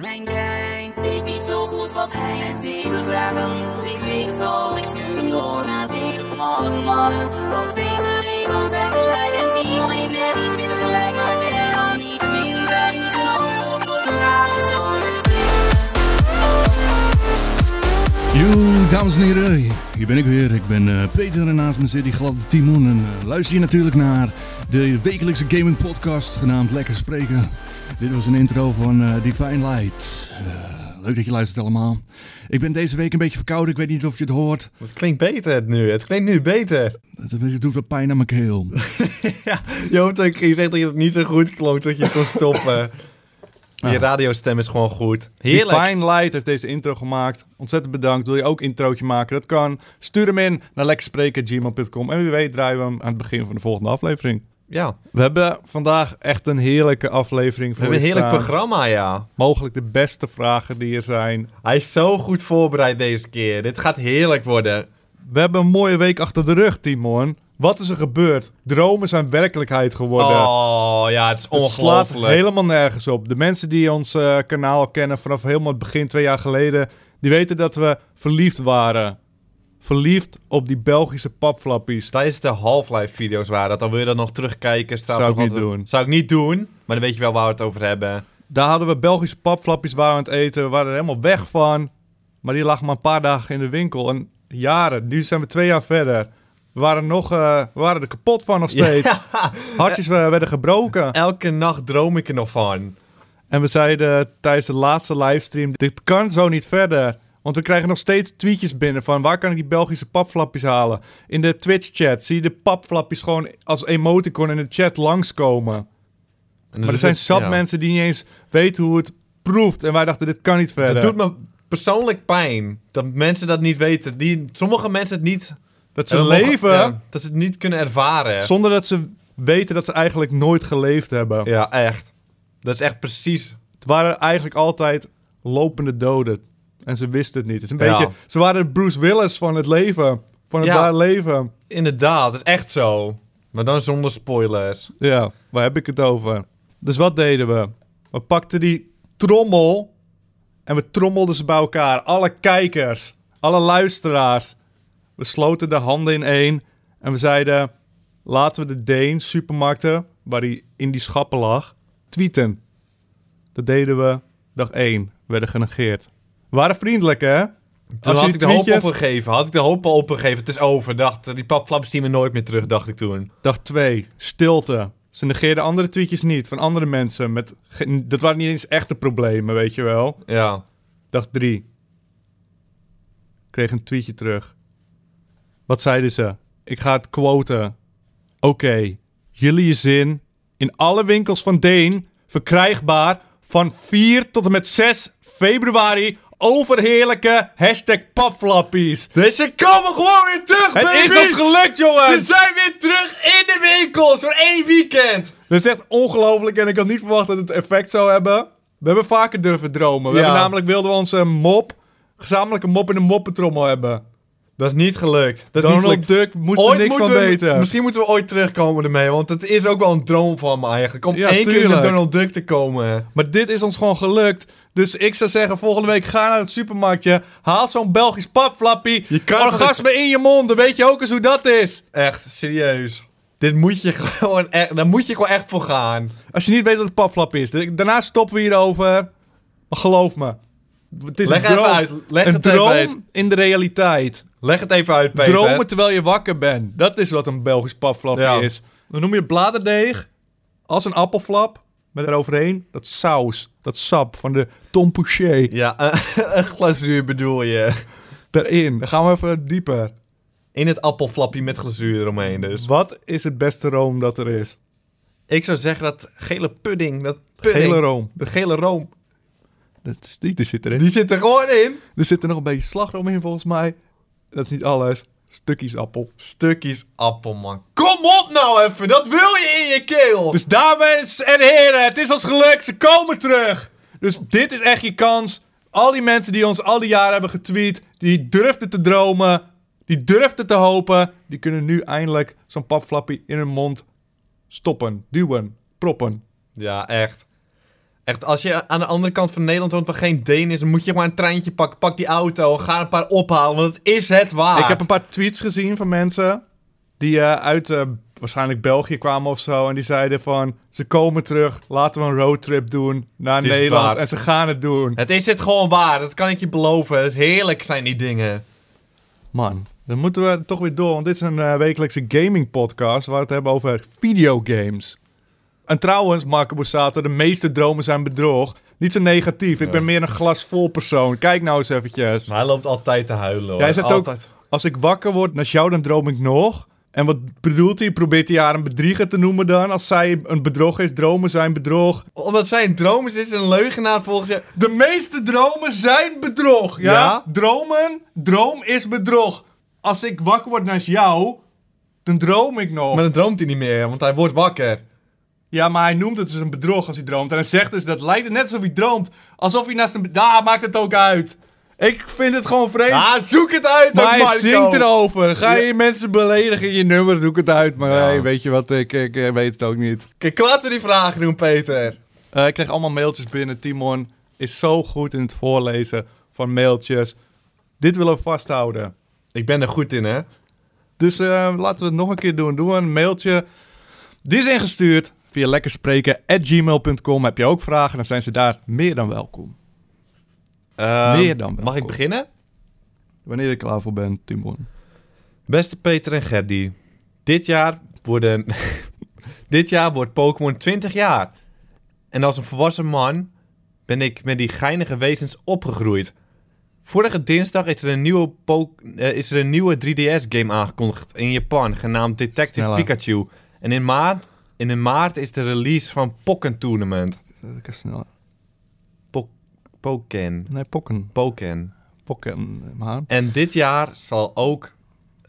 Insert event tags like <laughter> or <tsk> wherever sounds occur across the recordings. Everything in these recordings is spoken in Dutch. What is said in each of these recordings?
Mijn brein weet niet zo goed wat hij met deze vragen moet. Ik weet al, ik stuur hem door naar deze malle mannen. Want deze gelijk en Timon heeft net iets minder Yo, dames en heren, hier ben ik weer. Ik ben eh, Peter en naast me zit die gladde Timon. En eh, luister je natuurlijk naar de wekelijkse gaming podcast genaamd Lekker Spreken. Dit was een intro van eh, Divine Light. Leuk dat je luistert allemaal. Ik ben deze week een beetje verkouden, ik weet niet of je het hoort. Het klinkt beter het nu. Het klinkt nu beter. Het, het doet wat pijn aan mijn keel. <laughs> ja, je hoopt dat ik je zegt dat je het niet zo goed klonk dat je het kon stoppen. <laughs> Je Ah. radiostem is gewoon goed. Heerlijk. Divine Light heeft deze intro gemaakt. Ontzettend bedankt. Wil je ook introotje maken? Dat kan. Stuur hem in naar lekkerspreken.gmail.com. En wie weet draaien we hem aan het begin van de volgende aflevering. Ja, We hebben vandaag echt een heerlijke aflevering we voor hebben een heerlijk staan. programma, ja. Mogelijk de beste vragen die er zijn. Hij is zo goed voorbereid deze keer. Dit gaat heerlijk worden. We hebben een mooie week achter de rug, Timon. Wat is er gebeurd? Dromen zijn werkelijkheid geworden. Oh, ja, het is Het slaat ongelooflijk. helemaal nergens op. De mensen die ons eh, kanaal kennen vanaf helemaal het begin, twee jaar geleden, die weten dat we verliefd waren. Verliefd op die Belgische papflappies. Tijdens de Half-Life video's waren dat. Dan wil je dat nog terugkijken. Staat Zou ik niet altijd- doen. Zou ik niet doen. Maar dan weet je wel waar we het over hebben. Daar hadden we Belgische papflappies waren we aan het eten. We waren er helemaal weg van. Maar die lag maar een paar dagen in de winkel. En jaren. Nu zijn we twee jaar verder. We waren, nog, eh, we waren er kapot van nog steeds. Hartjes werden gebroken. Elke nacht droom ik er nog van. En we zeiden tijdens de laatste livestream: dit kan zo niet verder. Want we krijgen nog steeds tweetjes binnen van waar kan ik die Belgische papflapjes halen? In de Twitch-chat zie je de papflapjes gewoon als emoticon in de chat langskomen. En Maar er zijn zat ja. mensen die niet eens weten hoe het proeft. En wij dachten: dit kan niet verder. Het doet me persoonlijk pijn. Dat mensen dat niet weten. Die, sommige mensen het niet... dat ze leven ja, dat ze het niet kunnen ervaren. zonder dat ze weten dat ze eigenlijk nooit geleefd hebben. Ja, echt. Dat is echt precies... Het waren eigenlijk altijd lopende doden. En ze wisten het niet. Het is een Ja. beetje, ze waren Bruce Willis van het leven. Van het Ja. daar leven. Inderdaad, dat is echt zo. Maar dan zonder spoilers. Ja, waar heb ik het over? Dus wat deden we? We pakten die trommel en we trommelden ze bij elkaar. Alle kijkers, alle luisteraars. We sloten de handen in één en we zeiden... laten we de Deen supermarkten, waar hij in die schappen lag, tweeten. Dat deden we dag één. We werden genegeerd. We waren vriendelijk, hè? Toen had die ik de hoop opgegeven. Had ik de hoop al opgegeven. Het is over. Dacht, die papflaps zien we nooit meer terug, dacht ik toen. Dag 2, stilte. Ze negeerden andere tweetjes niet van andere mensen. Met dat waren niet eens echte problemen, weet je wel. Ja. Dag 3. Kreeg een tweetje terug. Wat zeiden ze? Ik ga het quoten. Oké, jullie je zin. In alle winkels van Deen verkrijgbaar van 4 tot en met 6 februari. Overheerlijke hashtag papflappies. Deze komen gewoon weer terug, Het baby! is ons gelukt, jongens! Ze zijn weer terug in de winkels voor één weekend! Dat is echt ongelooflijk en ik had niet verwacht dat het effect zou hebben. We hebben vaker durven dromen. We Ja. hebben namelijk wilden we onze mop, gezamenlijke mop in een moppentrommel hebben. Dat is niet gelukt. Dat is niet Donald gelukt. Duck moest er Ooit niks van we- weten. Misschien moeten we ooit terugkomen ermee, want het is ook wel een droom van me eigenlijk. Om Ja, één keer tuurlijk. Donald Duck te komen. Maar dit is ons gewoon gelukt. Dus ik zou zeggen, volgende week ga naar het supermarktje. Haal zo'n Belgisch papflappie. Je kan Orgasme in je mond. Dan weet je ook eens hoe dat is. Echt, serieus. Dit moet je <laughs> gewoon echt, daar moet je gewoon echt voor gaan. Als je niet weet wat een papflap is. Daarna stoppen we hierover. Maar geloof me. Het is Leg een even droom. uit. Leg een het even droom uit. in de realiteit. Leg het even uit, Peter. Dromen terwijl je wakker bent. Dat is wat een Belgisch papflapje Ja. is. Dan noem je bladerdeeg als een appelflap. Met eroverheen dat saus, dat sap van de Tom Pouchet Ja, <laughs> een glazuur bedoel je. erin. Dan gaan we even dieper. In het appelflapje met glazuur eromheen dus. Wat is het beste room dat er is? Ik zou zeggen dat gele pudding, dat pudding, Gele room. de gele room, Dat is, die, die zit erin. die zit er gewoon in. Er zit er nog een beetje slagroom in volgens mij. Dat is niet alles. Stukjes appel. Stukjes appel, man. Kom op nou even, dat wil je in je keel. Dus dames en heren, het is ons gelukt. Ze komen terug. Dus dit is echt je kans. Al die mensen die ons al die jaren hebben getweet, die durfden te dromen, die durfden te hopen, die kunnen nu eindelijk zo'n papflappie in hun mond stoppen, duwen, proppen. Ja, echt. Echt, als je aan de andere kant van Nederland woont waar geen Deen is, dan moet je maar een treintje pakken. Pak die auto ga een paar ophalen, want het is het waard. Ik heb een paar tweets gezien van mensen die eh, uit eh, waarschijnlijk België kwamen of zo. En die zeiden van, ze komen terug, laten we een roadtrip doen naar Het Nederland. En ze gaan het doen. Het is het gewoon waard, dat kan ik je beloven. Het is heerlijk zijn die dingen. Man, dan moeten we toch weer door, want dit is een eh, wekelijkse gaming podcast waar we het hebben over videogames. En trouwens, Marco Borsato, de meeste dromen zijn bedrog. Niet zo negatief, ik ben meer een glas vol persoon. Kijk nou eens eventjes. Maar hij loopt altijd te huilen hoor. Ja, hij zegt ook- altijd. Als ik wakker word naar jou, dan droom ik nog. En wat bedoelt hij? Probeert hij haar een bedrieger te noemen dan? Als zij een bedrog is, dromen zijn bedrog. Omdat zij een droom is, is een leugenaar volgens je. De meeste dromen zijn bedrog, ja? Ja? Dromen, droom is bedrog. Als ik wakker word naar jou, dan droom ik nog. Maar dan droomt hij niet meer, want hij wordt wakker. Ja, maar hij noemt het dus een bedrog als hij droomt. En hij zegt dus, dat lijkt het net alsof hij droomt. Alsof hij naast een... Daar maakt het ook uit. Ik vind het gewoon vreemd. Ah, zoek het uit, maar hij zingt erover. Ga je Ja. mensen beledigen in je nummer, doe ik het uit. Maar Ja. hey, weet je wat, ik, ik weet het ook niet. Kijk, we die vragen doen, Peter. Eh, ik kreeg allemaal mailtjes binnen. Timon is zo goed in het voorlezen van mailtjes. Dit willen we vasthouden. Ik ben er goed in, hè? Dus eh, laten we het nog een keer doen. Doe een mailtje. Die is ingestuurd via lekkerspreken.gmail.com. Heb je ook vragen, dan zijn ze daar meer dan welkom. Ehm, Meer dan Mag ik beginnen? Wanneer er klaar voor bent, Timon. Beste Peter en Gerdy. Dit jaar worden... <laughs> dit jaar wordt Pokémon 20 jaar. En als een volwassen man ben ik met die geinige wezens opgegroeid. Vorige dinsdag is er een nieuwe, eh, is er een nieuwe 3DS-game aangekondigd in Japan, genaamd Detective Sneller. Pikachu. En in maart, en in maart is de release van Pokken Tournament. Ik kan sneller. Pokken. Nee, pokken. Pokken. Pokken, maar... En dit jaar zal ook,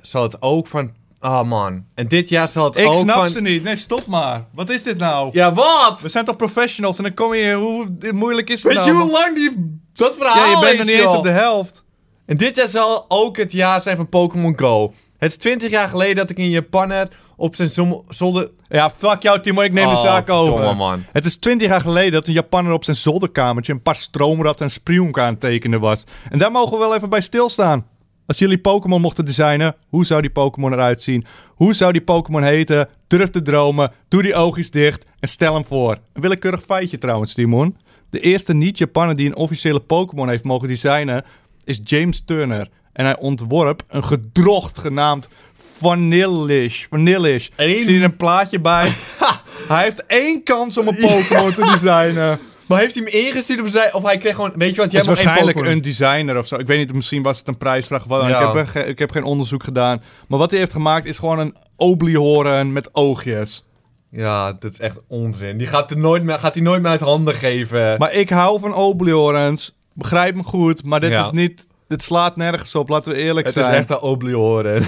zal het ook van, ah man. En dit jaar zal het Ik ook snap van. ze niet. Nee, stop maar. Wat is dit nou? Ja, wat? We zijn toch professionals en dan kom je. Hoe moeilijk is het Weet nou? je hoe lang die dat verhaal Ja, je bent is, nog niet eens op de helft. En dit jaar zal ook het jaar zijn van Pokémon Go. Het is 20 jaar geleden dat ik een Japanner op zijn zolder... Ja, fuck jou, Timo. Ik neem de Oh, zaak over. man. Het is 20 jaar geleden dat een Japanner op zijn zolderkamertje een paar stroomrad en spionk aan tekenen was. En daar mogen we wel even bij stilstaan. Als jullie Pokémon mochten designen, hoe zou die Pokémon eruit zien? Hoe zou die Pokémon heten? Durf te dromen, doe die oogjes dicht en stel hem voor. Een willekeurig feitje trouwens, Timon. De eerste niet-Japanner die een officiële Pokémon heeft mogen designen is James Turner. En hij ontworp een gedrocht genaamd Vanillish. Vanillish. Eén- Ik zie er een plaatje bij. <laughs> hij heeft één kans om een Pokémon te designen. Maar heeft hij hem ingestuurd of, zei, of hij kreeg gewoon... Weet je wat, jij hebt waarschijnlijk een designer of zo. Ik weet niet, misschien was het een prijsvraag. wat. Ja. Ik, heb, ik heb geen onderzoek gedaan. Maar wat hij heeft gemaakt is gewoon een obliehoren met oogjes. Ja, dat is echt onzin. Die gaat, er nooit meer, gaat hij nooit meer uit handen geven. Maar ik hou van obliehorens. Begrijp me goed, maar dit Ja. is niet... Dit slaat nergens op, laten we eerlijk het zijn. <laughs> is echt een obliehoren.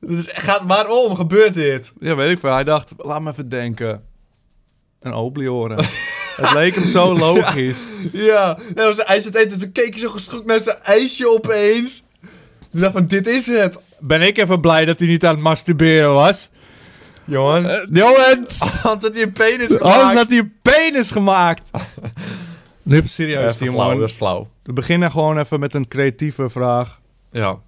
dus gaat, waarom gebeurt dit? Ja, weet ik veel. Hij dacht, laat me even denken. Een obliehoren. het leek hem zo <laughs> logisch. Ja, hij was- hij zit eten, toen keek hij zo geschokt naar zijn ijsje opeens. Toen dacht van, dit is het. Ben ik even blij dat hij niet aan het masturberen was. Jongens, Eh, jongens! <laughs> anders had hij een penis Anders gemaakt. had hij een penis gemaakt. Nu even serieus, Timon. dat is flauw. We beginnen gewoon even met een creatieve vraag. Ja.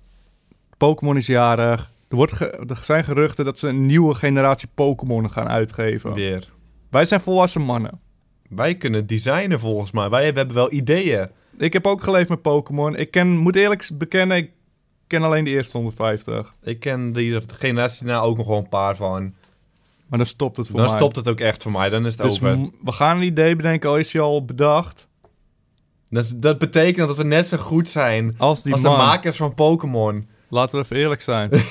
Pokémon is jarig. Er, wordt ge- er zijn geruchten dat ze een nieuwe generatie Pokémon gaan uitgeven. Weer. Wij zijn volwassen mannen. Wij kunnen designen volgens mij. Wij hebben wel ideeën. Ik heb ook geleefd met Pokémon. Ik ken, moet eerlijk bekennen, ik ken alleen de eerste 150. Ik ken die generatie na ook nog wel een paar van. Maar dan stopt het voor Dan mij. stopt het ook echt voor mij. Dan is het Dus over. m- we gaan een idee bedenken. Al is die al bedacht. Dat, dat betekent dat we net zo goed zijn Als die als man. de makers van Pokémon. Laten we even eerlijk zijn. <laughs>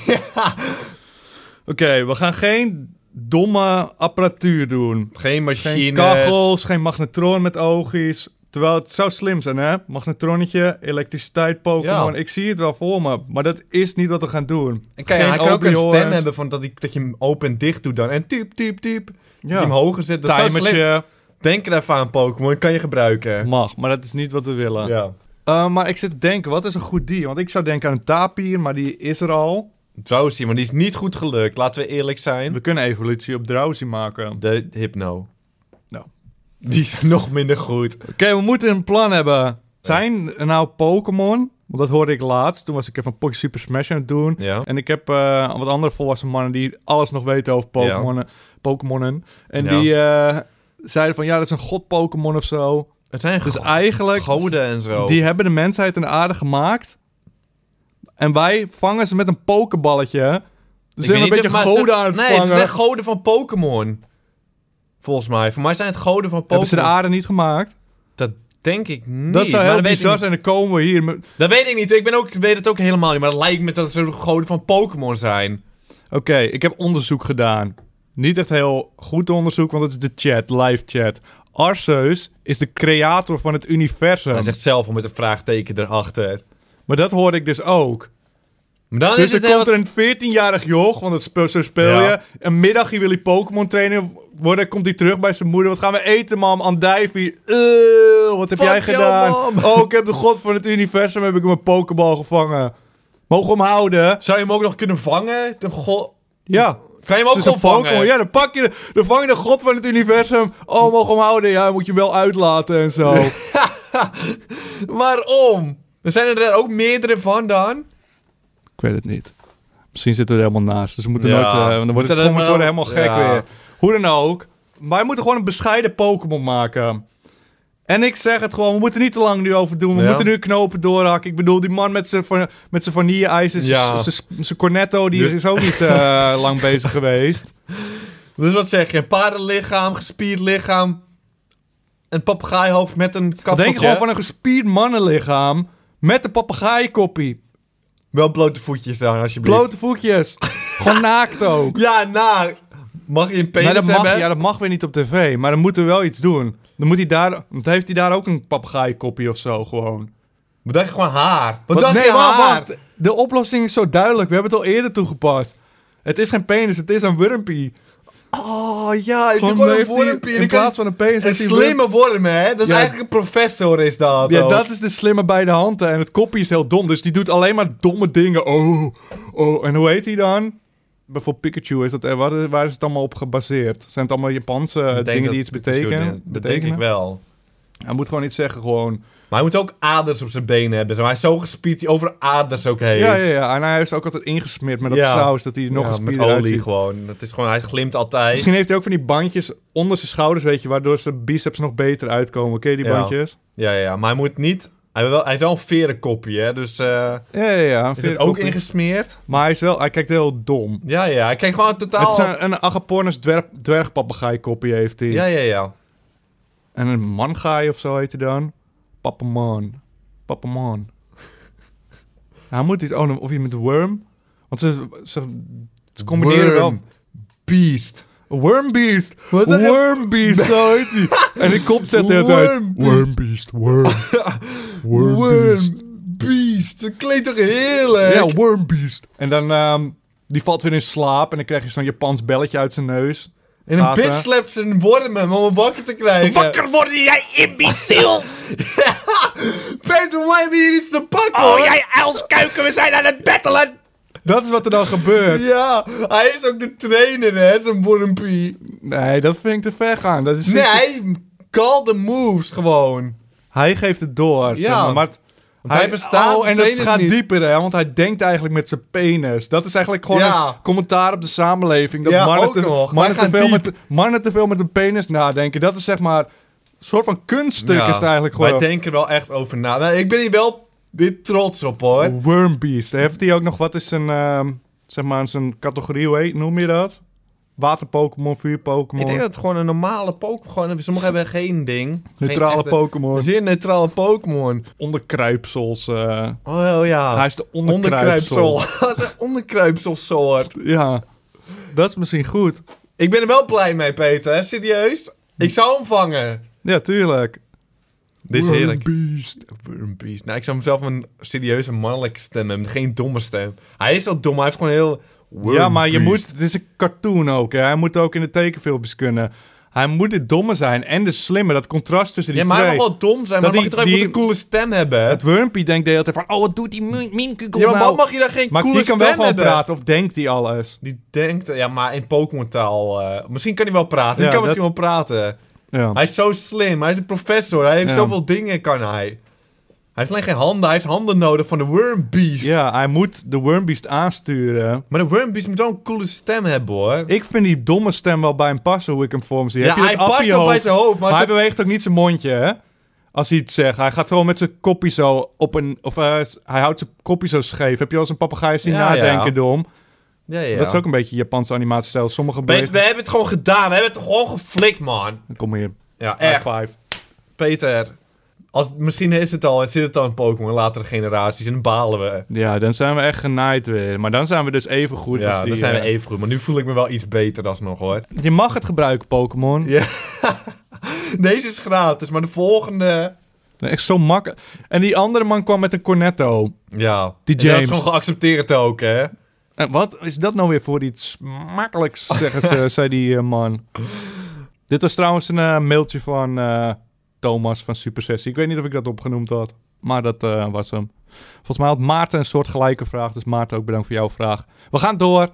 Oké, we gaan geen domme apparatuur doen. Geen machines. Geen kachels, geen magnetron met oogjes. Terwijl het zou slim zijn, hè? Magnetronnetje, elektriciteit, Pokémon. Ja. Ik zie het wel voor me. Maar dat is niet wat we gaan doen. En kijk, hij kan ook een stem hebben van dat, dat je hem open en dicht doet dan. En typ, typ, typ. Dat je hem hoger zet. Dat zou slim... timertje. Denk er even aan Pokémon. Kan je gebruiken. Mag, maar dat is niet wat we willen. Ja. Uh, maar ik zit te denken, wat is een goed dier? Want ik zou denken aan een tapir, maar die is er al. Drowsy, maar die is niet goed gelukt. Laten we eerlijk zijn. We kunnen evolutie op Drowsy maken. De Hypno. Die zijn <laughs> nog minder goed. Oké, we moeten een plan hebben. Zijn er nou Pokémon? Want dat hoorde ik laatst. Toen was ik even een Poké Super Smash aan het doen. Ja. En ik heb eh, wat andere volwassen mannen die alles nog weten over Pokémon. Pokémonnen. En Ja. die eh, zeiden van ja, dat is een god Pokémon of zo. Het zijn Dus eigenlijk, goden en zo. die hebben de mensheid en de aarde gemaakt. En wij vangen ze met een pokeballetje. Dus Ik zijn we een beetje of- maar goden ze- aan het nee, vangen. ze zijn goden van Pokémon. Volgens mij. Voor mij zijn het goden van Pokémon. Hebben ze de aarde niet gemaakt? Dat denk ik niet. dat zou maar heel ik bizar zijn. Dan komen we hier. Dat weet ik niet. Ik ben ook, weet het ook helemaal niet. Maar het lijkt me dat ze de goden van Pokémon zijn. Oké, ik heb onderzoek gedaan. Niet echt heel goed onderzoek, want het is de chat, live chat. Arceus is de creator van het universum. Hij zegt zelf al met een vraagteken erachter. Maar dat hoorde ik dus ook. Maar dan dus is er komt er een 14-jarig joch, want dat speel, zo speel Ja. je. Een middagje wil hij Pokémon trainen worden. Komt hij terug bij zijn moeder. Wat gaan we eten, mam? Andijvie. Eh, wat heb Fuck jij jou, gedaan? Oh, ik heb de god van het universum heb ik mijn Pokéball gevangen. Mogen we hem houden? Zou je hem ook nog kunnen vangen? De go... Ja. Kan je hem ook Het is een gewoon vangen? Pokémon. Ja, dan pak je de, dan vang je de god van het universum. Oh, mogen we hem houden? Ja, moet je hem wel uitlaten en zo. <laughs> Waarom? Er zijn er ook meerdere van dan? Ik weet het niet. Misschien zitten we er helemaal naast. Dus we moeten Ja. nooit... eh, dan worden de worden helemaal gek Ja. weer. Hoe dan ook. Wij moeten gewoon een bescheiden Pokémon maken. En ik zeg het gewoon, we moeten niet te lang nu over doen. We Ja. moeten nu knopen doorhakken. Ik bedoel, die man met zijn van- met zijn vanille-ijs, Ja. zijn- cornetto, die Dus- is ook niet eh, <laughs> lang bezig geweest. Dus wat zeg je? Een paardenlichaam, gespierd lichaam, een papegaaihoofd met een kapseltje. denk gewoon van een gespierd mannenlichaam met een papegaaikoppie. Wel blote voetjes dan, alsjeblieft. Blote voetjes. <laughs> gewoon naakt ook. Ja, naakt. Mag je een penis Nee, dat mag, hebben? ja, dat mag weer niet op tv. Maar dan moeten we wel iets doen. Dan moet hij daar... Want heeft hij daar ook een papegaaikoppie of zo gewoon. Wat dacht je gewoon haar? Wat, Wat- dacht nee, je wacht, haar? wacht. De oplossing is zo duidelijk. We hebben het al eerder toegepast. Het is geen penis, het is een wurmpie. Oh ja, ik gewoon een wormpje. In plaats van een penis Een slimme worm, hè? Dat is Ja. eigenlijk een professor, is dat. Ja, ook. dat is de slimme bij de handen. En het kopje is heel dom. Dus die doet alleen maar domme dingen. Oh, oh. En hoe heet hij dan? Bijvoorbeeld Pikachu. Is dat, eh, waar, waar is het allemaal op gebaseerd? Zijn het allemaal Japanse eh, dingen die iets betekenen? Dat denk ik wel. Hij moet gewoon iets zeggen, gewoon. Maar hij moet ook aders op zijn benen hebben. Zo. Hij is zo gespierd die over aders ook heeft. Ja, ja, ja. En hij is ook altijd ingesmeerd met dat Ja. saus, dat hij nog Ja, met olie uitziet. gewoon. Het is gewoon, hij glimt altijd. Misschien heeft hij ook van die bandjes onder zijn schouders, weet je, waardoor zijn biceps nog beter uitkomen. Je die bandjes? Ja, ja, ja, maar hij moet niet... Hij heeft wel, hij heeft wel een verenkopje, hè. Dus eh, Ja, ja, ja. is het ook ingesmeerd? Maar hij is wel, hij kijkt heel dom. Ja, ja. Hij kijkt gewoon totaal... Het is een, een Agapornis dwerg, dwergpapegaaikoppie heeft hij. Ja, ja, ja. En een mangaai of zo heet hij dan. Papaman. Papaman. <laughs> hij moet iets... Oh, of hij met worm. Want ze, ze, ze combineren wel... Worm. Beast. Wormbeast. Wormbeast, zo heet hij. En die kop zet de hele tijd... Wormbeast. Wormbeast, <laughs> worm. Worm. Beast. Dat klinkt toch heerlijk? Ja, Wormbeast. En dan... ehm, die valt weer in slaap en dan krijg je zo'n Japans belletje uit zijn neus. en een bitch slapt zijn wormen om hem wakker te krijgen. worden, jij imbeciel! <laughs> Peter, wij hebben hier iets te pakken, Oh, hoor. jij uilskuiken, we zijn aan het battelen! Dat is wat er dan gebeurt. Ja, hij is ook de trainer, hè, zo'n wormpie. Nee, dat vind ik te ver gaan. Dat is Nee, hij call the moves gewoon. Hij geeft het door. Ja. zeg maar, het- hij verstaat Oh, en trainers gaat niet. dieper, hè? Want hij denkt eigenlijk met zijn penis. Dat is eigenlijk gewoon Ja. een commentaar op de samenleving. Dat Ja, mannen, te, nog. mannen, te veel diep. met, mannen te veel met een penis nadenken. Dat is zeg maar een soort van kunststuk is het eigenlijk gewoon. Wij denken wel echt over na. Nou, ik ben hier wel weer trots op, hoor. Wormbeast. Heeft hij ook nog, wat is zijn, ehm, zeg maar, zijn categorie, hoe heet, noem je dat? Water-Pokémon, vuur-Pokémon, Ik denk dat het gewoon een normale Pokémon... Gewoon, sommigen hebben geen ding. neutrale Pokémon, zeer neutrale Pokémon. onderkruipsels. eh. Oh ja. Hij is de onderkruipsel. Onderkruipsel. <laughs> Is onderkruipselsoort. Ja, dat is misschien goed. Ik ben er wel blij mee, Peter. hè. Serieus. Ik zou hem vangen. Ja, tuurlijk. Dit is heerlijk. Wormbeast. Wormbeast. Nou, ik zou hem zelf een serieuze mannelijke stem hebben. Geen domme stem. Hij is wel dom. Hij heeft gewoon heel... Ja, maar je moet, het is een cartoon ook. Hè? Hij moet ook in de tekenfilmpjes kunnen. Hij moet het domme zijn en de slimme. Dat contrast tussen die Ja, maar hij twee. mag wel dom zijn. Dat maar mag die- je toch even die- een coole stem hebben? Het Wurmpie denkt de hele tijd van... Oh, wat doet die min- minkugel ja, maar nou? wat mag je daar geen maar coole die kan wel gewoon hebben? praten. Of denkt hij alles? Die denkt... Ja, maar in Pokémon taal... eh, misschien kan hij wel praten. Ja, die kan dat- misschien wel praten. Ja. Hij is zo slim. Hij is een professor. Hij heeft zoveel dingen, kan hij. Hij heeft alleen geen handen. Hij heeft handen nodig van de Worm Beast. ja, hij moet de Wormbeast aansturen. Maar de Worm Beast moet wel een coole stem hebben, hoor. Ik vind die domme stem wel bij hem passen, hoe ik hem voor zie. ja, hij past wel bij zijn hoofd. Maar, Maar hij beweegt ook niet zijn mondje, hè? Als hij iets zegt. Hij gaat gewoon met zijn kopje zo op een... Of eh, hij houdt zijn kopje zo scheef. Heb je al eens een papegaai zien Ja, nadenken, ja. dom? ja, ja. Dat is ook een beetje Japanse animatiestijl. Sommige Peter, bewegen... we hebben het gewoon gedaan. We hebben het gewoon geflikt, man. Kom hier. Ja, High echt. five. Peter. Als, misschien is het al, het zit het al in Pokémon in latere generaties en dan balen we. Ja, dan zijn we echt genaaid weer. Maar dan zijn we dus even goed ja, als die... dan zijn we eh, even goed. Maar nu voel ik me wel iets beter alsnog, hoor. Je mag het gebruiken, Pokémon. Ja. <laughs> Deze is gratis, maar de volgende... Echt zo makkelijk. En die andere man kwam met een cornetto. Ja. Die En dat James. is gewoon geaccepteerd ook, hè. En wat is dat nou weer voor iets makkelijks, zeggen ze, <laughs> zei die eh, man. Dit was trouwens een eh, mailtje van Thomas van Super Sessie. Ik weet niet of ik dat opgenoemd had, maar dat eh, was hem. Volgens mij had Maarten een soort gelijke vraag, dus Maarten ook bedankt voor jouw vraag. We gaan door.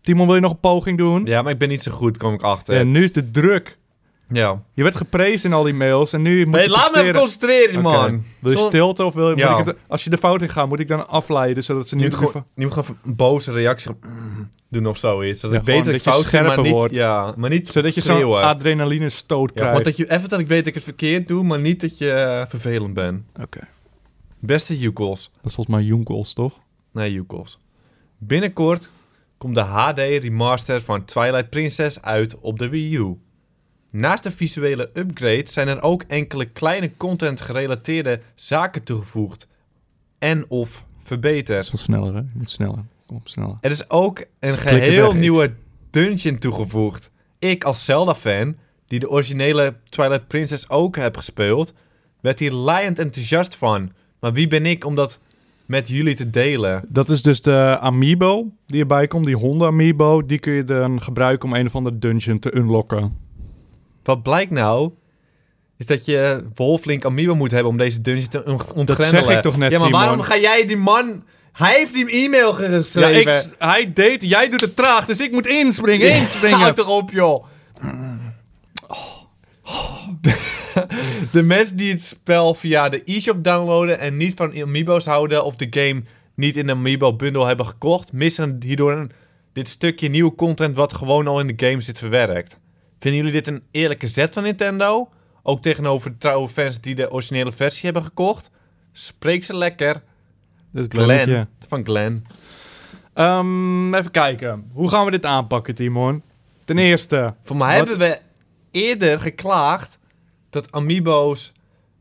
Timon, wil je nog een poging doen? Ja, maar ik ben niet zo goed, kom ik achter. En nu is de druk. Ja. Je werd geprezen in al die mails en nu moet Nee, je laat me even concentreren, man. Wil je stilte of wil je... Ja. Moet ik het, als je de fout in gaat, moet ik dan afleiden, zodat ze niet... moet gewoon, nu gewoon een boze reactie mm, doen of zoiets. Zodat Ja, ik weet dat ik fout maar scherper niet, wordt. ja, maar niet Zodat je zo'n adrenaline stoot Ja, krijgt. want dat je, even dat ik weet dat ik het verkeerd doe, maar niet dat je eh, vervelend bent. Oké. Beste Jukels. Dat is volgens mij Jonkels, toch? Nee, Jukels. Binnenkort komt de HD remaster van Twilight Princess uit op de Wii U. Naast de visuele upgrades zijn er ook enkele kleine content gerelateerde zaken toegevoegd en of verbeterd. Dat is wel sneller, hè? Je moet sneller. Kom. Er is ook een geheel nieuwe dungeon toegevoegd. Ik als Zelda-fan, die de originele Twilight Princess ook heb gespeeld, werd hier laaiend enthousiast van. Maar wie ben ik om dat met jullie te delen? Dat is dus de amiibo die erbij komt, die honden amiibo. Die kun je dan gebruiken om een of andere dungeon te unlocken. Wat blijkt nou, is dat je Wolflink Amiibo moet hebben om deze dungeon te ont- ontgrendelen. zeg ik toch net, Ja, maar Timon? waarom ga jij die man... Hij heeft die e-mail geschreven. Ja, ik, hij deed, jij doet het traag, dus ik moet inspringen, inspringen. Houd toch op, joh. <laughs> De mensen die het spel via de e-shop downloaden en niet van amiibo's houden of de game niet in de amiibo bundle hebben gekocht, missen hierdoor een, dit stukje nieuwe content wat gewoon al in de game zit verwerkt. Vinden jullie dit een eerlijke zet van Nintendo? Ook tegenover de trouwe fans die de originele versie hebben gekocht? Spreek ze lekker. Dat is Glennetje. Glenn. Van Glenn. Ehm, even kijken. Hoe gaan we dit aanpakken, Timon? Ten eerste, Voor mij Wat? hebben we eerder geklaagd dat amiibo's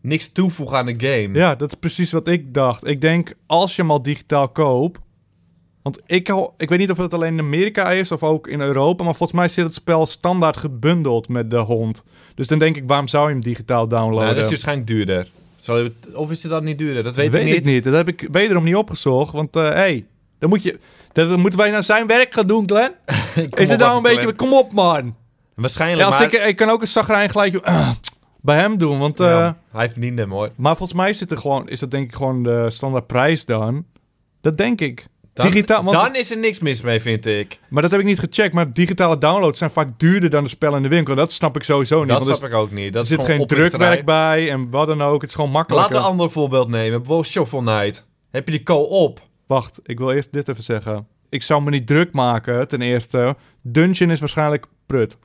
niks toevoegen aan de game. ja, dat is precies wat ik dacht. Ik denk, als je hem al digitaal koopt... Want ik, ik weet niet of het alleen in Amerika is of ook in Europa... maar volgens mij zit het spel standaard gebundeld met de hond. Dus dan denk ik, waarom zou je hem digitaal downloaden? Nou, dat is waarschijnlijk duurder. Zal je het- of is het dan niet duurder? Dat weet, weet ik niet. ik niet. Dat heb ik wederom niet opgezocht. Want hé, hey, dan moet je... Dat moeten wij nou zijn werk gaan doen, Glenn? <laughs> Kom is het nou een beetje... Kom op, man. Waarschijnlijk, Ja, als maar... ik, ik kan ook een zagrijn gelijk <tsk> ah, bij hem doen. Want, eh, Ja, hij verdient hem hoor. Maar volgens mij zit er gewoon, is dat denk ik gewoon de standaard prijs dan. Dat denk ik. Dan, Digitaal, want- dan is er niks mis mee, vind ik. Maar dat heb ik niet gecheckt. Maar digitale downloads zijn vaak duurder dan de spellen in de winkel. Dat snap ik sowieso niet. Dat snap ik ook niet. Dat er zit geen drukwerk bij en wat dan ook. Het is gewoon makkelijker. Laten we een ander voorbeeld nemen. Bijvoorbeeld Shovel Knight. Heb je die co-op? Wacht, ik wil eerst dit even zeggen. Ik zou me niet druk maken, ten eerste. Dungeon is waarschijnlijk prut.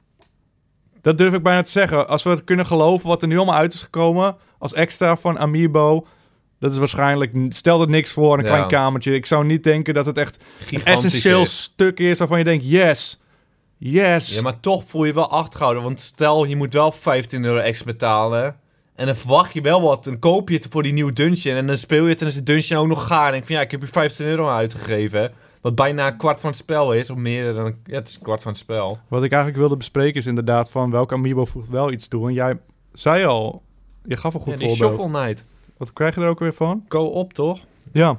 Dat durf ik bijna te zeggen. Als we kunnen geloven wat er nu allemaal uit is gekomen... als extra van Amiibo... dat is waarschijnlijk... Stel het niks voor, een Ja. klein kamertje. Ik zou niet denken dat het echt een essentieel is. stuk is... waarvan je denkt, yes, yes. Ja, maar toch voel je wel achtergehouden. Want stel, je moet wel 15 euro extra betalen. En dan verwacht je wel wat. Dan koop je het voor die nieuwe dungeon. En dan speel je het en is de dungeon ook nog gaar. En denk van ja, ik heb hier 15 euro uitgegeven. Wat bijna een kwart van het spel is. Of meer dan... Ja, het is een kwart van het spel. Wat ik eigenlijk wilde bespreken is inderdaad van... welke Amiibo voegt wel iets toe. En jij zei al... Je gaf een goed Ja, die voorbeeld. Shovel Knight. Wat krijg je er ook weer van? Co-op, toch? Ja,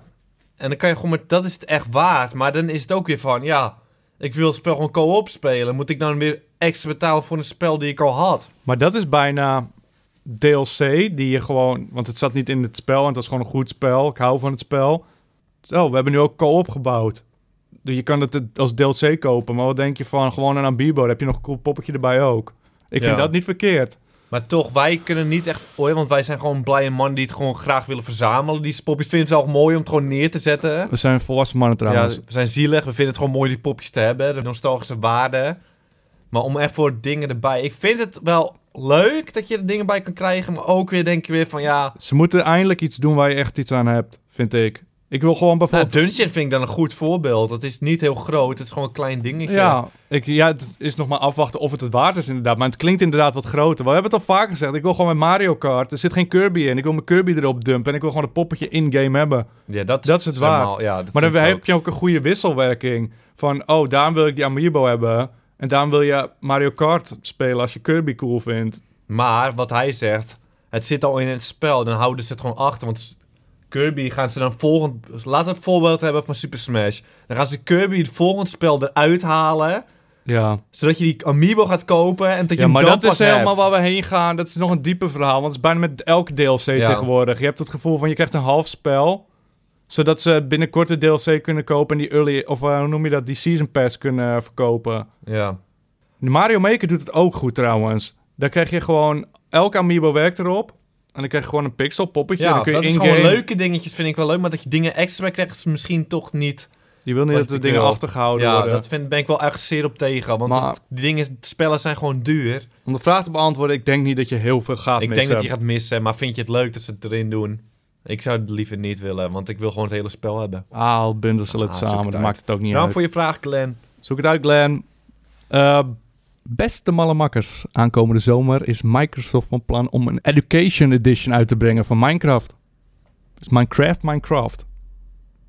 En dan kan je gewoon met... Dat is het echt waard. Maar dan is het ook weer van... Ja, ik wil het spel gewoon co-op spelen. Moet ik dan weer extra betalen voor een spel die ik al had? Maar dat is bijna DLC die je gewoon... Want het zat niet in het spel en het was gewoon een goed spel. Ik hou van het spel. Zo, we hebben nu ook co-op gebouwd. Dus je kan het als DLC kopen. Maar wat denk je van gewoon een Amiibo? Dan heb je nog een cool poppetje erbij ook. Ik vind dat niet verkeerd. Maar toch, wij kunnen niet echt ooit, want wij zijn gewoon blije mannen die het gewoon graag willen verzamelen. Die popjes vinden ze ook mooi om het gewoon neer te zetten. We zijn volwassen mannen Ja, trouwens. we zijn zielig, we vinden het gewoon mooi die popjes te hebben, de nostalgische waarde. Maar om echt voor dingen erbij, ik vind het wel leuk dat je er dingen bij kan krijgen, maar ook weer denk je weer van ja, Ze moeten eindelijk iets doen waar je echt iets aan hebt, vind ik. Ik wil gewoon nou, bijvoorbeeld... Dungeon vind ik dan een goed voorbeeld. Het is niet heel groot, het is gewoon een klein dingetje. ja, ik, ja, het is nog maar afwachten of het het waard is inderdaad. Maar het klinkt inderdaad wat groter. We hebben het al vaker gezegd. Ik wil gewoon met Mario Kart. Er zit geen Kirby in. Ik wil mijn Kirby erop dumpen. En ik wil gewoon een poppetje in-game hebben. Ja, dat, Dat is het waard. helemaal- Ja, dat Maar dan heb je ook een goede wisselwerking. Van, oh, daarom wil ik die Amiibo hebben. En daarom wil je Mario Kart spelen als je Kirby cool vindt. Maar wat hij zegt, het zit al in het spel. Dan houden ze het gewoon achter. Want Kirby gaan ze dan volgend... Laten we het voorbeeld hebben van Super Smash. Dan gaan ze Kirby het volgende spel eruit halen. Ja, Zodat je die Amiibo gaat kopen en dat je ja hem maar dat is helemaal hebt. waar we heen gaan. Dat is nog een dieper verhaal. Want het is bijna met elke DLC tegenwoordig. Je hebt het gevoel van je krijgt een half spel. Zodat ze binnenkort de DLC kunnen kopen. En die early, of eh, hoe noem je dat, die Season Pass kunnen verkopen. Ja. De Mario Maker doet het ook goed trouwens. Daar krijg je gewoon... Elke Amiibo werkt erop. En dan krijg je gewoon een pixel poppetje. en Ja, dan kun je dat is gewoon leuke dingetjes, vind ik wel leuk. Maar dat je dingen extra krijgt, is misschien toch niet... Je wil niet dat de ik dingen wil. achtergehouden Ja, worden. dat vind, ben ik wel echt zeer op tegen. Want Maar- die dingen, spellen zijn gewoon duur. Om de vraag te beantwoorden, ik denk niet dat je heel veel gaat ik missen. denk dat je gaat missen, maar vind je het leuk dat ze het erin doen? Ik zou het liever niet willen, want ik wil gewoon het hele spel hebben. Ah, bundelen ze het Ah, samen, dat maakt het ook niet Nou, uit. voor je vraag, Glenn. Zoek het uit, Glenn. Eh, beste malle makkers, aankomende zomer is Microsoft van plan om een Education Edition uit te brengen van Minecraft. Is Minecraft Minecraft?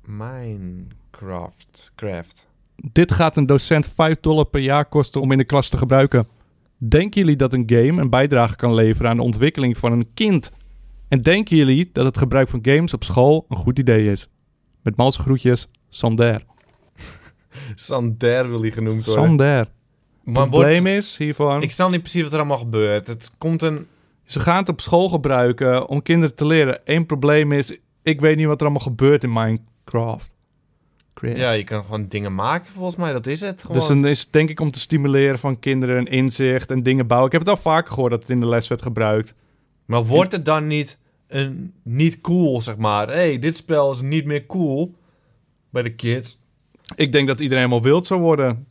Minecraft. Craft. Dit gaat een docent 5 dollar per jaar kosten om in de klas te gebruiken. Denken jullie dat een game een bijdrage kan leveren aan de ontwikkeling van een kind? En denken jullie dat het gebruik van games op school een goed idee is? Met malse groetjes, Sander. <laughs> Sander wil hij genoemd worden. Sander. Het maar probleem wordt, is hiervan... ik snap niet precies wat er allemaal gebeurt. Het komt een... Ze gaan het op school gebruiken om kinderen te leren. Eén probleem is, ik weet niet wat er allemaal gebeurt in Minecraft. Craft. Ja, je kan gewoon dingen maken, volgens mij. Dat is het gewoon. Dus dan is het denk ik om te stimuleren van kinderen een inzicht en dingen bouwen. Ik heb het al vaker gehoord dat het in de les werd gebruikt. Maar wordt het dan niet, een, niet cool, zeg maar? Hé, hey, dit spel is niet meer cool bij de kids. Ik denk dat iedereen helemaal wild zou worden.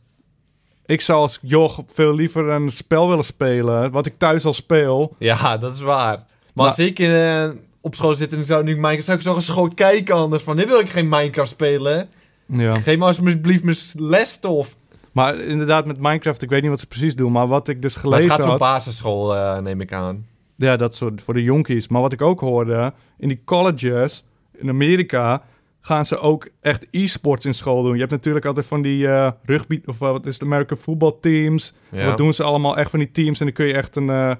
Ik zou als joch veel liever een spel willen spelen, wat ik thuis al speel. Ja, dat is waar. Maar Maar- als ik eh, op school zit en ik zou nu Minecraft... Zou ik zo geschoot kijken anders van... Dit wil ik geen Minecraft spelen. Ja. Geef me alsjeblieft mijn lesstof. Maar inderdaad, met Minecraft, ik weet niet wat ze precies doen, maar wat ik dus gelezen het gaat voor had... basisschool, eh, neem ik aan. Ja, dat soort voor de jonkies. Maar wat ik ook hoorde, in die colleges in Amerika gaan ze ook echt e-sports in school doen. Je hebt natuurlijk altijd van die eh, rugby, of eh, wat is het, American football teams. Ja. Wat doen ze allemaal echt van die teams en dan kun je echt een eh,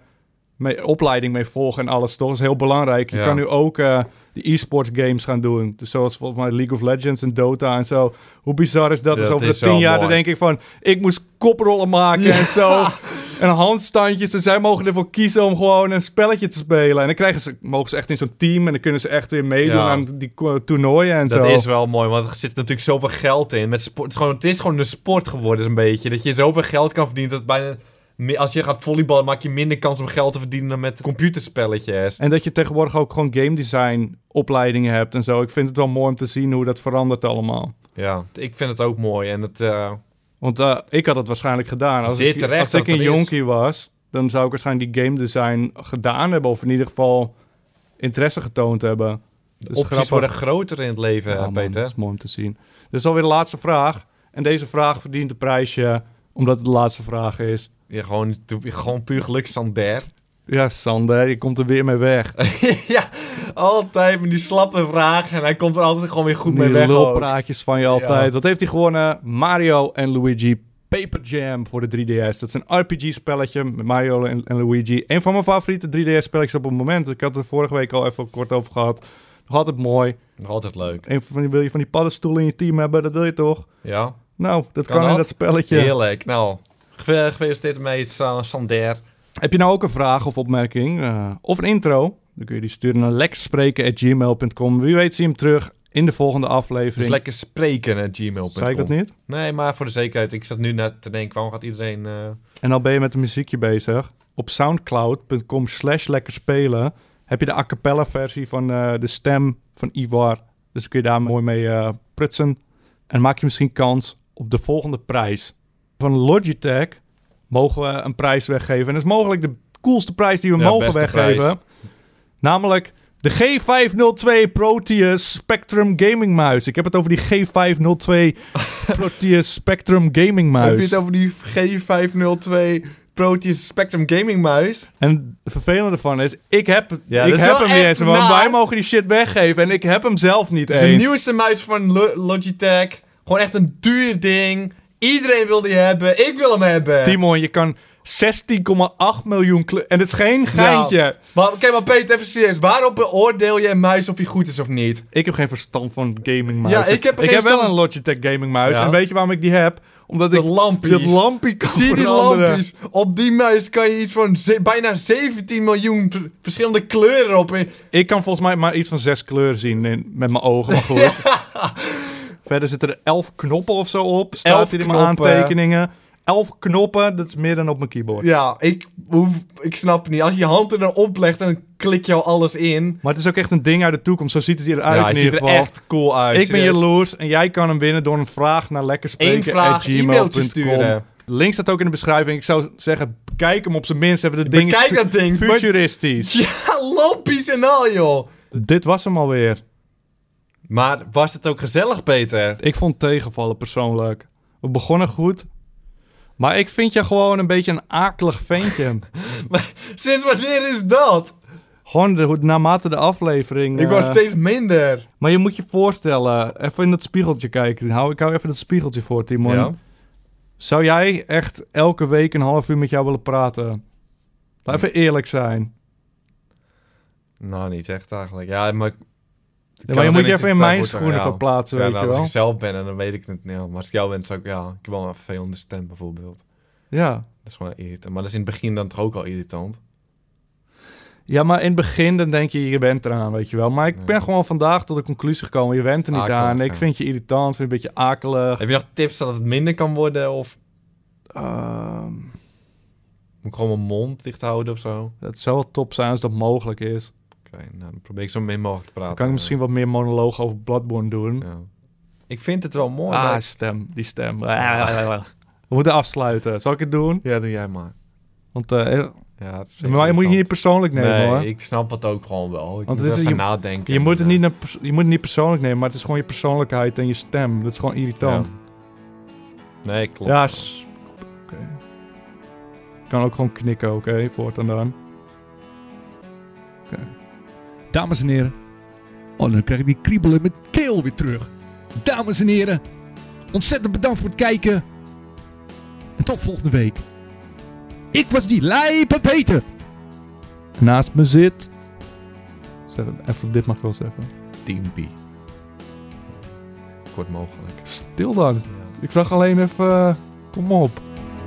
mee, opleiding mee volgen en alles, toch? Dat is heel belangrijk. Je Ja. kan nu ook eh die e-sports games gaan doen. Dus zoals volgens mij League of Legends en Dota en zo. Hoe bizar is dat? Dat dus over is de tien jaar dan denk ik van, ik moest koprollen maken en zo. En handstandjes. En zij mogen ervoor kiezen om gewoon een spelletje te spelen. En dan krijgen ze, mogen ze echt in zo'n team. En dan kunnen ze echt weer meedoen Ja. aan die toernooien en Dat zo. is wel mooi, want er zit natuurlijk zoveel geld in. Met sport, het, is gewoon, het is gewoon een sport geworden, een beetje. Dat je zoveel geld kan verdienen. Dat bijna, als je gaat volleyballen, maak je minder kans om geld te verdienen dan met computerspelletjes. En dat je tegenwoordig ook gewoon game design opleidingen hebt en zo. Ik vind het wel mooi om te zien hoe dat verandert allemaal. Ja, ik vind het ook mooi. En het, eh, Want eh, ik had het waarschijnlijk gedaan. Als ik, als ik een jonkie was, dan zou ik waarschijnlijk die game design gedaan hebben. Of in ieder geval interesse getoond hebben. Dus opties grappig. worden groter in het leven, Ja, man, Peter. dat is mooi om te zien. Dus alweer de laatste vraag. En deze vraag verdient een prijsje, omdat het de laatste vraag is. Ja, gewoon, gewoon puur geluk, Sander. Ja, Sander, je komt er weer mee weg. <laughs> ja, altijd met die slappe vragen. En hij komt er altijd gewoon weer goed mee Die weg. ook. lulpraatjes van je altijd. Ja. Wat heeft hij gewonnen? Mario en Luigi Paper Jam voor de 3DS. Dat is een RPG-spelletje met Mario en, en Luigi. Een van mijn favoriete 3DS-spelletjes op het moment. Ik had het er vorige week al even kort over gehad. Nog altijd mooi. Nog altijd leuk. Een van die, wil je van die paddenstoelen in je team hebben? Dat wil je toch? Ja, Nou, dat Kan kan, in dat? dat spelletje. heerlijk. Nou, gefeliciteerd mee, Sa- Sander. Heb je nou ook een vraag of opmerking? eh, of een intro? Dan kun je die sturen naar lekspreken.gmail.com. Wie weet zie je hem terug in de volgende Dus aflevering. lekker spreken at gmail.com. Zei ik dat niet? Nee, maar voor de zekerheid. Ik zat nu net te denken, waarom gaat iedereen... eh, En al ben je met een muziekje bezig. Op soundcloud.com slash lekker spelen heb je de a cappella versie van eh, de stem van Ivar. Dus kun je daar mooi mee prutsen. En maak je misschien kans op de volgende prijs. Van Logitech mogen we een prijs weggeven. En dat is mogelijk de coolste prijs die we Ja, mogen weggeven. prijs. Namelijk de G502 Proteus Spectrum Gaming Muis. Ik heb het over die G502 <laughs> Proteus Spectrum Gaming Muis. Heb je het over die G502 Proteus Spectrum Gaming muis? En het vervelende ervan is, ik heb, Ja, ik heb hem niet eens. Want wij mogen die shit weggeven en ik heb hem zelf niet Het is de eens. nieuwste muis van Lo- Logitech. Gewoon echt een duur ding. Iedereen wil die hebben. Ik wil hem hebben. Timon, je kan 16,8 miljoen. En het is geen geintje. Maar oké, maar Peter, even serieus. Waarop beoordeel je een muis of die goed is of niet? Ik heb geen verstand van gaming muis. Ja, ik heb er ik geen heb wel een Logitech gaming muis. Ja. En weet je waarom ik die heb? Omdat De ik lampjes. dit lampje kan Zie die veranderen. lampjes? Op die muis kan je iets van bijna 17 miljoen verschillende kleuren op. Ik kan volgens mij maar iets van zes kleuren zien in- met mijn ogen. Maar goed. <laughs> Verder zitten er elf knoppen of zo op. Staat Elf hier in mijn aantekeningen. Elf knoppen, dat is meer dan op mijn keyboard. Ja, ik, hoef, ik snap het niet. Als je je hand er dan oplegt, dan klik je al alles in. Maar het is ook echt een ding uit de toekomst. Zo ziet het hieruit ja, in het ieder ziet er geval. echt cool uit. Ik ben jaloers en jij kan hem winnen door een vraag naar Eén lekkerspreken vraag, e-mailtje sturen. Link staat ook in de beschrijving. Ik zou zeggen, kijk hem op zijn minst. Even de dingen Bekijk dat ding. Maar- futuristisch. <laughs> Ja, lampjes en al, joh. Dit was hem alweer. Maar was het ook gezellig, Peter? Ik vond tegenvallen persoonlijk. We begonnen goed. Maar ik vind je gewoon een beetje een akelig ventje. <laughs> Sinds wanneer is dat? gewoon de, naarmate de aflevering... Ik word eh, steeds minder. Maar je moet je voorstellen, even in dat spiegeltje kijken. Hou, ik hou even dat spiegeltje voor, Timon. Ja? Zou jij echt elke week een half uur met jou willen praten? Laat even eerlijk zijn. Nou, niet echt eigenlijk. Ja, maar... Ja, maar je moet je even in mijn schoenen verplaatsen, weet nou, je als wel. ik zelf ben, en dan weet ik het niet. Maar als ik jou ben, zou ik... Ja, ik heb wel een vervelende stem bijvoorbeeld. Ja. Dat is gewoon irritant. Maar dat is in het begin dan toch ook al irritant. ja, maar in het begin dan denk je, je bent eraan, weet je wel. Maar ik ben gewoon vandaag tot de conclusie gekomen, je bent er niet Akelig, aan. Ik ja. vind je irritant, vind je een beetje akelig. Heb je nog tips dat het minder kan worden? Of Ehm, moet ik gewoon mijn mond dicht houden of zo? Het zou wel top zijn als dat mogelijk is. Nou, dan probeer ik zo min mogelijk te praten. Dan kan ik misschien wat meer monoloog over Bloodborne doen. Ja. Ik vind het wel mooi. Ah, stem, die stem. We moeten afsluiten. Zal ik het doen? Ja, doe jij maar. Want eh, Ja, het is maar je moet je niet persoonlijk nemen nee, hoor. ik snap het ook gewoon wel. Ik Want moet het is- je- nadenken. Je moet, het niet eh, je moet het niet persoonlijk nemen, maar het is gewoon je persoonlijkheid en je stem. Dat is gewoon irritant. ja. Nee, klopt. Ja, oké. Ik kan ook gewoon knikken, oké, voortaan dan. Dames en heren. Oh, dan krijg ik die kriebelen met keel weer terug. Dames en heren. Ontzettend bedankt voor het kijken. En tot volgende week. Ik was die lijpe Peter. Naast me zit... Zeg, even, dit mag ik wel zeggen. Teampie. Kort mogelijk. Stil dan. Ja. Ik vraag alleen even... eh, kom op.